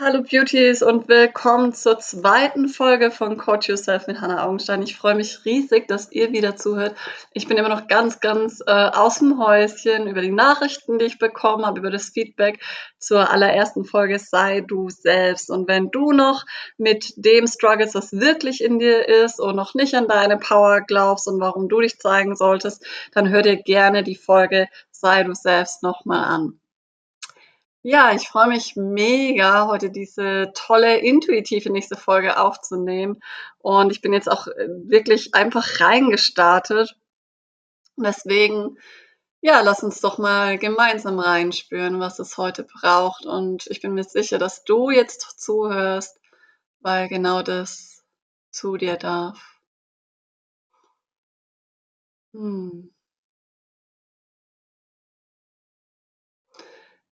Hallo Beauties und willkommen zur zweiten Folge von Coach Yourself mit Hannah Augenstein. Ich freue mich riesig, dass ihr wieder zuhört. Ich bin immer noch ganz, ganz äh, aus dem Häuschen über die Nachrichten, die ich bekommen habe, über das Feedback zur allerersten Folge Sei du selbst. Und wenn du noch mit dem struggles, was wirklich in dir ist und noch nicht an deine Power glaubst und warum du dich zeigen solltest, dann hör dir gerne die Folge Sei du selbst nochmal an. Ja, ich freue mich mega, heute diese tolle, intuitive nächste Folge aufzunehmen. Und ich bin jetzt auch äh, wirklich einfach reingestartet. Und deswegen, ja, lass uns doch mal gemeinsam reinspüren, was es heute braucht. Und ich bin mir sicher, dass du jetzt zuhörst, weil genau das zu dir darf. Hm.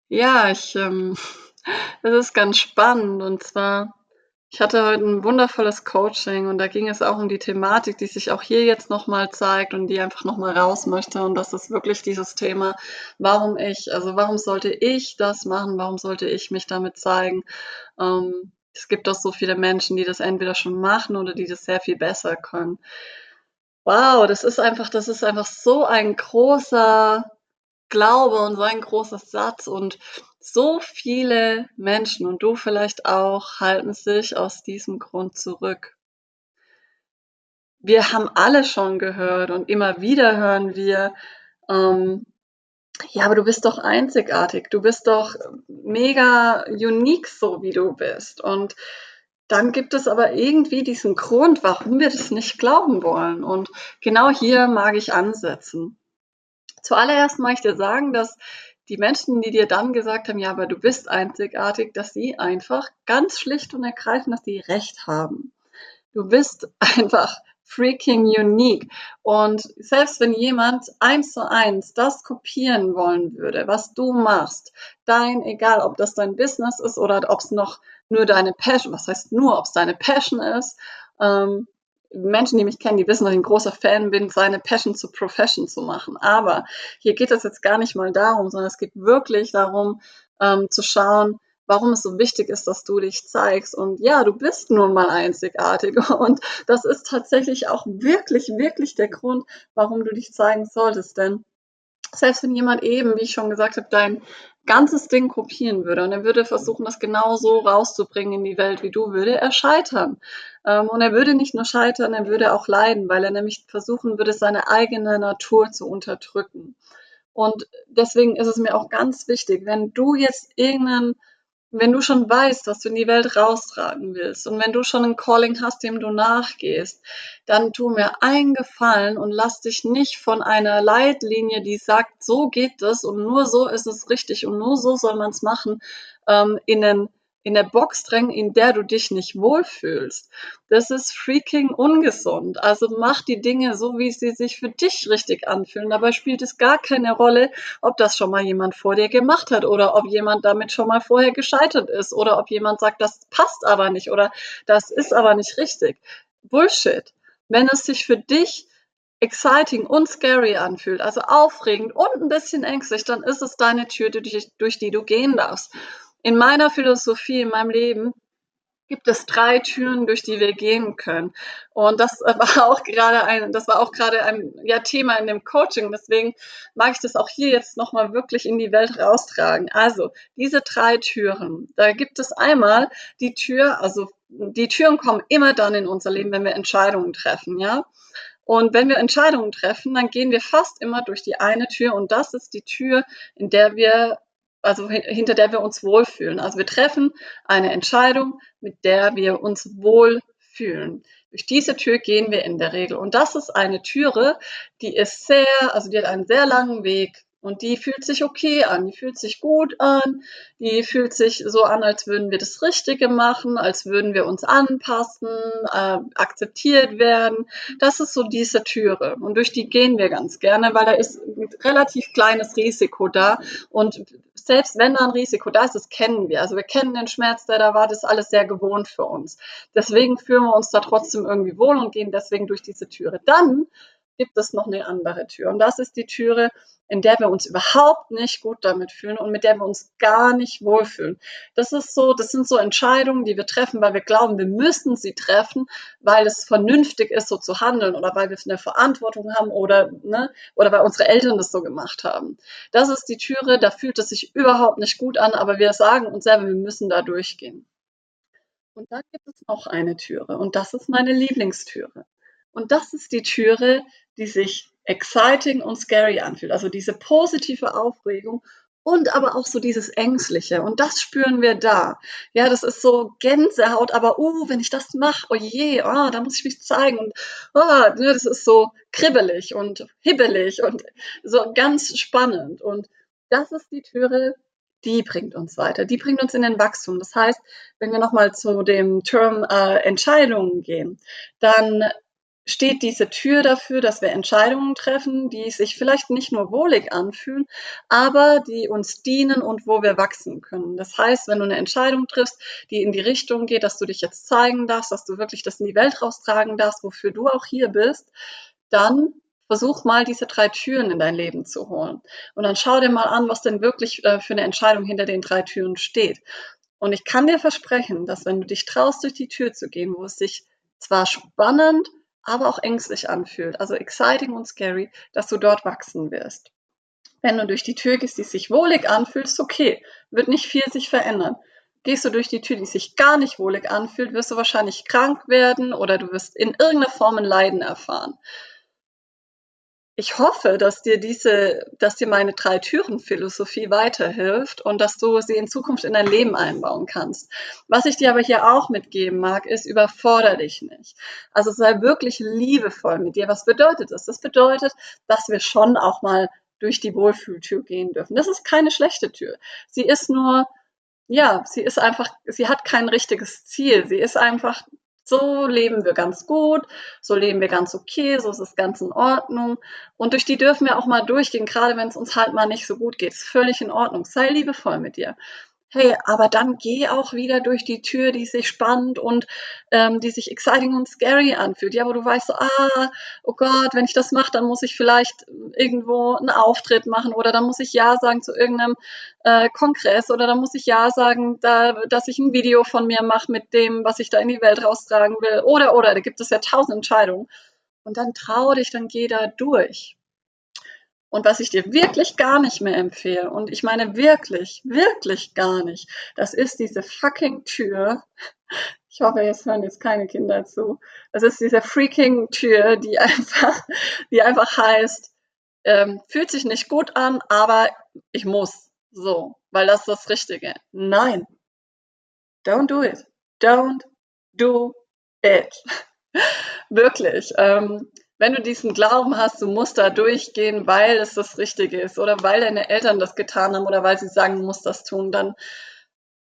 Ja, ich, ähm, das ist ganz spannend. Und zwar, ich hatte heute ein wundervolles Coaching und da ging es auch um die Thematik, die sich auch hier jetzt nochmal zeigt und die einfach nochmal raus möchte. Und das ist wirklich dieses Thema, warum ich, also warum sollte ich das machen? Warum sollte ich mich damit zeigen? Ähm, es gibt doch so viele Menschen, die das entweder schon machen oder die das sehr viel besser können. Wow, das ist einfach, das ist einfach so ein großer Glaube und so ein großer Satz und so viele Menschen und du vielleicht auch halten sich aus diesem Grund zurück. Wir haben alle schon gehört und immer wieder hören wir, ähm, ja, aber du bist doch einzigartig, du bist doch mega unique, so wie du bist. Und dann gibt es aber irgendwie diesen Grund, warum wir das nicht glauben wollen. Und genau hier mag ich ansetzen. Zuallererst mag ich dir sagen, dass die Menschen, die dir dann gesagt haben, ja, aber du bist einzigartig, dass sie einfach ganz schlicht und ergreifend, dass sie recht haben. Du bist einfach freaking unique. Und selbst wenn jemand eins zu eins das kopieren wollen würde, was du machst, dein, egal ob das dein Business ist oder ob es noch nur deine Passion, was heißt nur, ob es deine Passion ist, ähm, Menschen, die mich kennen, die wissen, dass ich ein großer Fan bin, seine Passion zu Profession zu machen. Aber hier geht es jetzt gar nicht mal darum, sondern es geht wirklich darum, ähm, zu schauen, warum es so wichtig ist, dass du dich zeigst. Und ja, du bist nun mal einzigartig. Und das ist tatsächlich auch wirklich, wirklich der Grund, warum du dich zeigen solltest. Denn selbst wenn jemand eben, wie ich schon gesagt habe, dein ganzes Ding kopieren würde und er würde versuchen, das genau so rauszubringen in die Welt wie du, würde er scheitern. Ähm, und er würde nicht nur scheitern, er würde auch leiden, weil er nämlich versuchen würde, seine eigene Natur zu unterdrücken. Und deswegen ist es mir auch ganz wichtig, wenn du jetzt irgendeinen wenn du schon weißt, was du in die Welt raustragen willst und wenn du schon ein Calling hast, dem du nachgehst, dann tu mir einen Gefallen und lass dich nicht von einer Leitlinie, die sagt, so geht es und nur so ist es richtig und nur so soll man es machen, ähm, in einen in der Box drängen, in der du dich nicht wohlfühlst. Das ist freaking ungesund. Also mach die Dinge so, wie sie sich für dich richtig anfühlen. Dabei spielt es gar keine Rolle, ob das schon mal jemand vor dir gemacht hat oder ob jemand damit schon mal vorher gescheitert ist oder ob jemand sagt, das passt aber nicht oder das ist aber nicht richtig. Bullshit. Wenn es sich für dich exciting und scary anfühlt, also aufregend und ein bisschen ängstlich, dann ist es deine Tür, durch, die du gehen darfst. In meiner Philosophie, in meinem Leben gibt es drei Türen, durch die wir gehen können. Und das war auch gerade ein, das war auch gerade ein ja, Thema in dem Coaching. Deswegen mag ich das auch hier jetzt nochmal wirklich in die Welt raustragen. Also, diese drei Türen. Da gibt es einmal die Tür, also die Türen kommen immer dann in unser Leben, wenn wir Entscheidungen treffen, ja. Und wenn wir Entscheidungen treffen, dann gehen wir fast immer durch die eine Tür und das ist die Tür, in der wir also hinter der wir uns wohlfühlen. Also wir treffen eine Entscheidung, mit der wir uns wohlfühlen. Durch diese Tür gehen wir in der Regel. Und das ist eine Türe, die ist sehr, also die hat einen sehr langen Weg. Und die fühlt sich okay an, die fühlt sich gut an, die fühlt sich so an, als würden wir das Richtige machen, als würden wir uns anpassen, äh, akzeptiert werden. Das ist so diese Türe. Und durch die gehen wir ganz gerne, weil da ist ein relativ kleines Risiko da. Und selbst wenn da ein Risiko da ist, das kennen wir. Also wir kennen den Schmerz, der da war, das ist alles sehr gewohnt für uns. Deswegen fühlen wir uns da trotzdem irgendwie wohl und gehen deswegen durch diese Türe. Dann gibt es noch eine andere Tür. Und das ist die Türe, in der wir uns überhaupt nicht gut damit fühlen und mit der wir uns gar nicht wohlfühlen. Das ist so, das sind so Entscheidungen, die wir treffen, weil wir glauben, wir müssen sie treffen, weil es vernünftig ist, so zu handeln oder weil wir eine Verantwortung haben oder, ne, oder weil unsere Eltern das so gemacht haben. Das ist die Türe, da fühlt es sich überhaupt nicht gut an, aber wir sagen uns selber, wir müssen da durchgehen. Und dann gibt es noch eine Türe und das ist meine Lieblingstüre. Und das ist die Türe, die sich exciting und scary anfühlt. Also diese positive Aufregung und aber auch so dieses Ängstliche. Und das spüren wir da. Ja, das ist so Gänsehaut, aber uh, wenn ich das mache, oh je, oh, da muss ich mich zeigen. Und oh, ne, das ist so kribbelig und hibbelig und so ganz spannend. Und das ist die Türe, die bringt uns weiter. Die bringt uns in den Wachstum. Das heißt, wenn wir nochmal zu dem Term äh, Entscheidungen gehen, dann steht diese Tür dafür, dass wir Entscheidungen treffen, die sich vielleicht nicht nur wohlig anfühlen, aber die uns dienen und wo wir wachsen können. Das heißt, wenn du eine Entscheidung triffst, die in die Richtung geht, dass du dich jetzt zeigen darfst, dass du wirklich das in die Welt raustragen darfst, wofür du auch hier bist, dann versuch mal diese drei Türen in dein Leben zu holen. Und dann schau dir mal an, was denn wirklich äh, für eine Entscheidung hinter den drei Türen steht. Und ich kann dir versprechen, dass wenn du dich traust, durch die Tür zu gehen, wo es sich zwar spannend, aber auch ängstlich anfühlt, also exciting und scary, dass du dort wachsen wirst. Wenn du durch die Tür gehst, die sich wohlig anfühlt, ist okay, wird nicht viel sich verändern. Gehst du durch die Tür, die sich gar nicht wohlig anfühlt, wirst du wahrscheinlich krank werden oder du wirst in irgendeiner Form ein Leiden erfahren ich hoffe, dass dir diese, dass dir meine drei Türen Philosophie weiterhilft und dass du sie in Zukunft in dein Leben einbauen kannst. Was ich dir aber hier auch mitgeben mag, ist überfordere dich nicht. Also sei wirklich liebevoll mit dir. Was bedeutet das? Das bedeutet, dass wir schon auch mal durch die Wohlfühltür gehen dürfen. Das ist keine schlechte Tür. Sie ist nur, ja, sie ist einfach, sie hat kein richtiges Ziel. Sie ist einfach so leben wir ganz gut, so leben wir ganz okay, so ist es ganz in Ordnung. Und durch die dürfen wir auch mal durchgehen, gerade wenn es uns halt mal nicht so gut geht. Ist völlig in Ordnung. Sei liebevoll mit dir hey, aber dann geh auch wieder durch die Tür, die sich spannend und ähm, die sich exciting und scary anfühlt. Ja, wo du weißt, so, ah, oh Gott, wenn ich das mache, dann muss ich vielleicht irgendwo einen Auftritt machen oder dann muss ich Ja sagen zu irgendeinem äh, Kongress oder dann muss ich Ja sagen, da, dass ich ein Video von mir mache mit dem, was ich da in die Welt raustragen will. Oder, oder, da gibt es ja tausend Entscheidungen. Und dann trau dich, dann geh da durch. Und was ich dir wirklich gar nicht mehr empfehle, und ich meine wirklich, wirklich gar nicht, das ist diese fucking Tür. Ich hoffe, jetzt hören jetzt keine Kinder zu. Das ist diese freaking Tür, die einfach, die einfach heißt, ähm, fühlt sich nicht gut an, aber ich muss. So, weil das ist das Richtige. Nein. Don't do it. Don't do it. Wirklich. Ähm, wenn du diesen Glauben hast, du musst da durchgehen, weil es das Richtige ist oder weil deine Eltern das getan haben oder weil sie sagen, du musst das tun, dann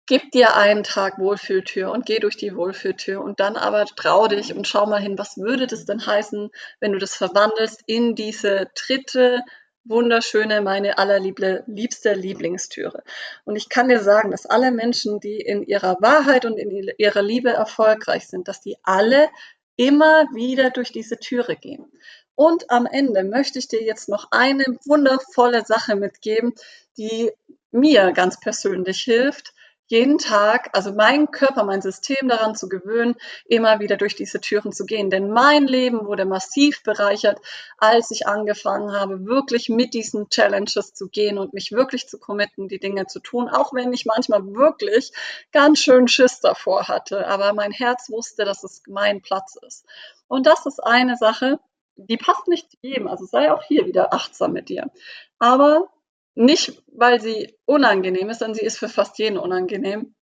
gib dir einen Tag Wohlfühltür und geh durch die Wohlfühltür und dann aber trau dich und schau mal hin, was würde das denn heißen, wenn du das verwandelst in diese dritte wunderschöne, meine allerliebste Lieblingstüre. Und ich kann dir sagen, dass alle Menschen, die in ihrer Wahrheit und in ihrer Liebe erfolgreich sind, dass die alle immer wieder durch diese Türe gehen. Und am Ende möchte ich dir jetzt noch eine wundervolle Sache mitgeben, die mir ganz persönlich hilft, jeden Tag, also meinen Körper, mein System daran zu gewöhnen, immer wieder durch diese Türen zu gehen. Denn mein Leben wurde massiv bereichert, als ich angefangen habe, wirklich mit diesen Challenges zu gehen und mich wirklich zu committen, die Dinge zu tun, auch wenn ich manchmal wirklich ganz schön Schiss davor hatte. Aber mein Herz wusste, dass es mein Platz ist. Und das ist eine Sache, die passt nicht jedem. Also sei auch hier wieder achtsam mit dir. Aber nicht, weil sie unangenehm ist, denn sie ist für fast jeden unangenehm.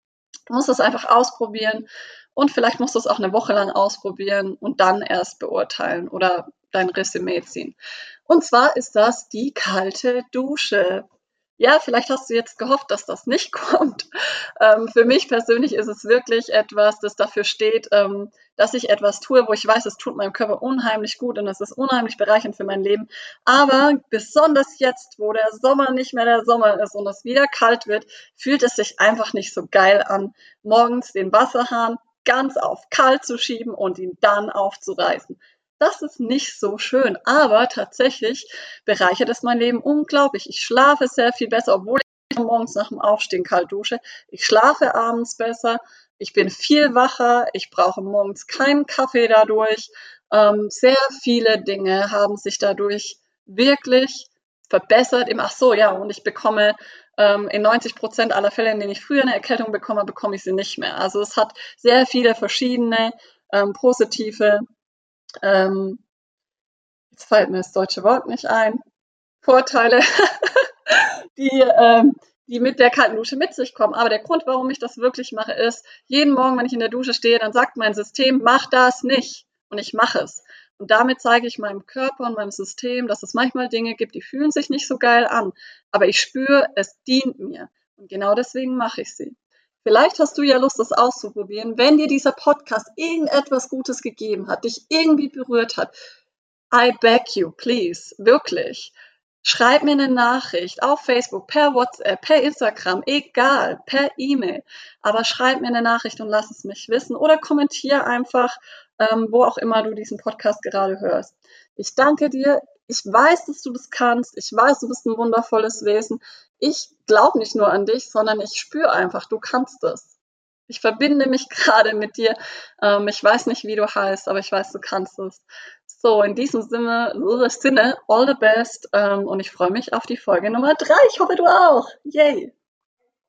Du musst es einfach ausprobieren und vielleicht musst du es auch eine Woche lang ausprobieren und dann erst beurteilen oder dein Resümee ziehen. Und zwar ist das die kalte Dusche ja, vielleicht hast du jetzt gehofft, dass das nicht kommt. Ähm, für mich persönlich ist es wirklich etwas, das dafür steht, ähm, dass ich etwas tue, wo ich weiß, es tut meinem Körper unheimlich gut und es ist unheimlich bereichernd für mein Leben. Aber besonders jetzt, wo der Sommer nicht mehr der Sommer ist und es wieder kalt wird, fühlt es sich einfach nicht so geil an, morgens den Wasserhahn ganz auf kalt zu schieben und ihn dann aufzureißen. Das ist nicht so schön, aber tatsächlich bereichert es mein Leben unglaublich. Ich schlafe sehr viel besser, obwohl ich morgens nach dem Aufstehen kalt dusche. Ich schlafe abends besser. Ich bin viel wacher. Ich brauche morgens keinen Kaffee dadurch. Ähm, sehr viele Dinge haben sich dadurch wirklich verbessert. Ach so, ja, und ich bekomme ähm, in 90 Prozent aller Fälle, in denen ich früher eine Erkältung bekomme, bekomme ich sie nicht mehr. Also es hat sehr viele verschiedene ähm, positive, ähm, jetzt fällt mir das deutsche Wort nicht ein, Vorteile, die, ähm, die mit der kalten Dusche mit sich kommen. Aber der Grund, warum ich das wirklich mache, ist, jeden Morgen, wenn ich in der Dusche stehe, dann sagt mein System, mach das nicht. Und ich mache es. Und damit zeige ich meinem Körper und meinem System, dass es manchmal Dinge gibt, die fühlen sich nicht so geil an. Aber ich spüre, es dient mir. Und genau deswegen mache ich sie. Vielleicht hast du ja Lust, das auszuprobieren. Wenn dir dieser Podcast irgendetwas Gutes gegeben hat, dich irgendwie berührt hat, I beg you, please, wirklich. Schreib mir eine Nachricht auf Facebook, per WhatsApp, per Instagram, egal, per E-Mail. Aber schreib mir eine Nachricht und lass es mich wissen oder kommentier einfach ähm, wo auch immer du diesen Podcast gerade hörst. Ich danke dir. Ich weiß, dass du das kannst. Ich weiß, du bist ein wundervolles Wesen. Ich glaube nicht nur an dich, sondern ich spüre einfach, du kannst das. Ich verbinde mich gerade mit dir. Ähm, ich weiß nicht, wie du heißt, aber ich weiß, du kannst es. So, in diesem Sinne, Sinne all the best. Ähm, und ich freue mich auf die Folge Nummer drei. Ich hoffe, du auch. Yay!